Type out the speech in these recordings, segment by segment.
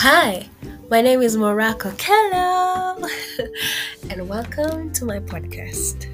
Hi, my name is Morocco Kello, and welcome to my podcast.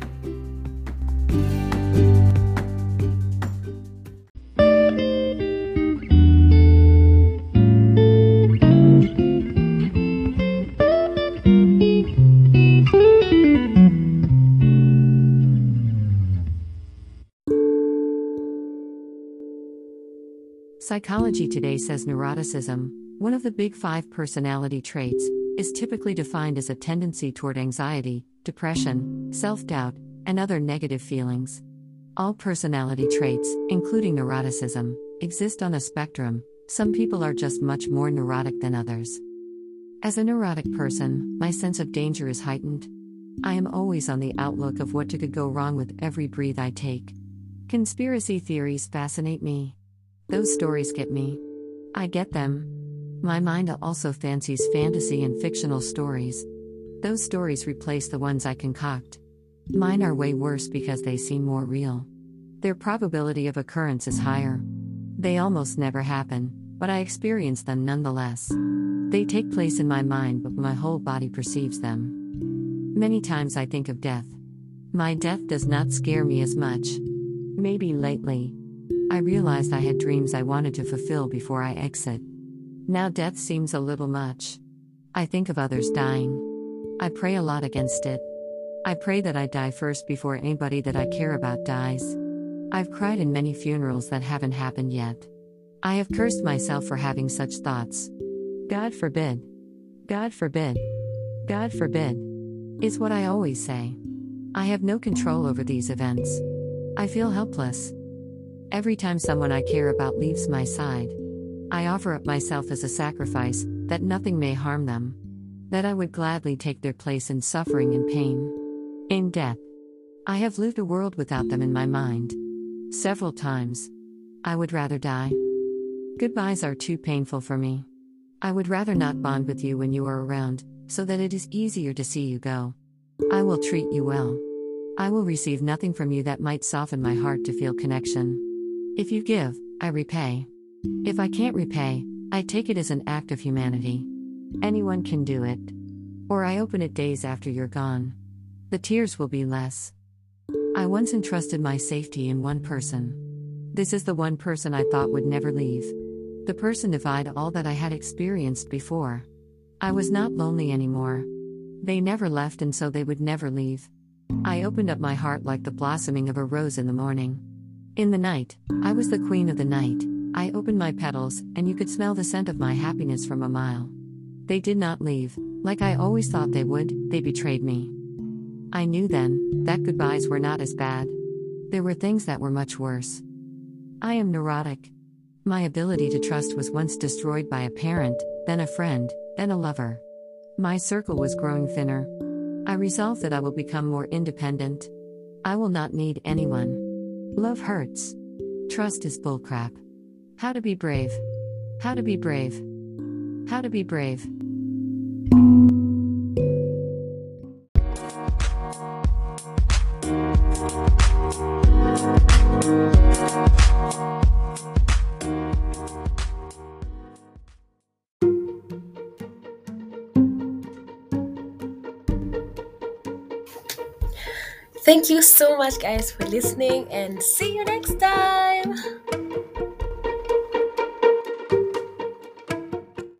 Psychology Today says neuroticism, one of the big five personality traits, is typically defined as a tendency toward anxiety, depression, self doubt, and other negative feelings. All personality traits, including neuroticism, exist on a spectrum, some people are just much more neurotic than others. As a neurotic person, my sense of danger is heightened. I am always on the outlook of what could go wrong with every breath I take. Conspiracy theories fascinate me. Those stories get me. I get them. My mind also fancies fantasy and fictional stories. Those stories replace the ones I concoct. Mine are way worse because they seem more real. Their probability of occurrence is higher. They almost never happen, but I experience them nonetheless. They take place in my mind, but my whole body perceives them. Many times I think of death. My death does not scare me as much. Maybe lately. I realized I had dreams I wanted to fulfill before I exit. Now death seems a little much. I think of others dying. I pray a lot against it. I pray that I die first before anybody that I care about dies. I've cried in many funerals that haven't happened yet. I have cursed myself for having such thoughts. God forbid. God forbid. God forbid. Is what I always say. I have no control over these events. I feel helpless. Every time someone I care about leaves my side, I offer up myself as a sacrifice, that nothing may harm them. That I would gladly take their place in suffering and pain. In death. I have lived a world without them in my mind. Several times. I would rather die. Goodbyes are too painful for me. I would rather not bond with you when you are around, so that it is easier to see you go. I will treat you well. I will receive nothing from you that might soften my heart to feel connection. If you give, I repay. If I can't repay, I take it as an act of humanity. Anyone can do it. Or I open it days after you're gone. The tears will be less. I once entrusted my safety in one person. This is the one person I thought would never leave. The person defied all that I had experienced before. I was not lonely anymore. They never left, and so they would never leave. I opened up my heart like the blossoming of a rose in the morning. In the night, I was the queen of the night. I opened my petals, and you could smell the scent of my happiness from a mile. They did not leave, like I always thought they would, they betrayed me. I knew then that goodbyes were not as bad. There were things that were much worse. I am neurotic. My ability to trust was once destroyed by a parent, then a friend, then a lover. My circle was growing thinner. I resolved that I will become more independent. I will not need anyone. Love hurts. Trust is bullcrap. How to be brave. How to be brave. How to be brave. Thank you so much, guys, for listening, and see you next time.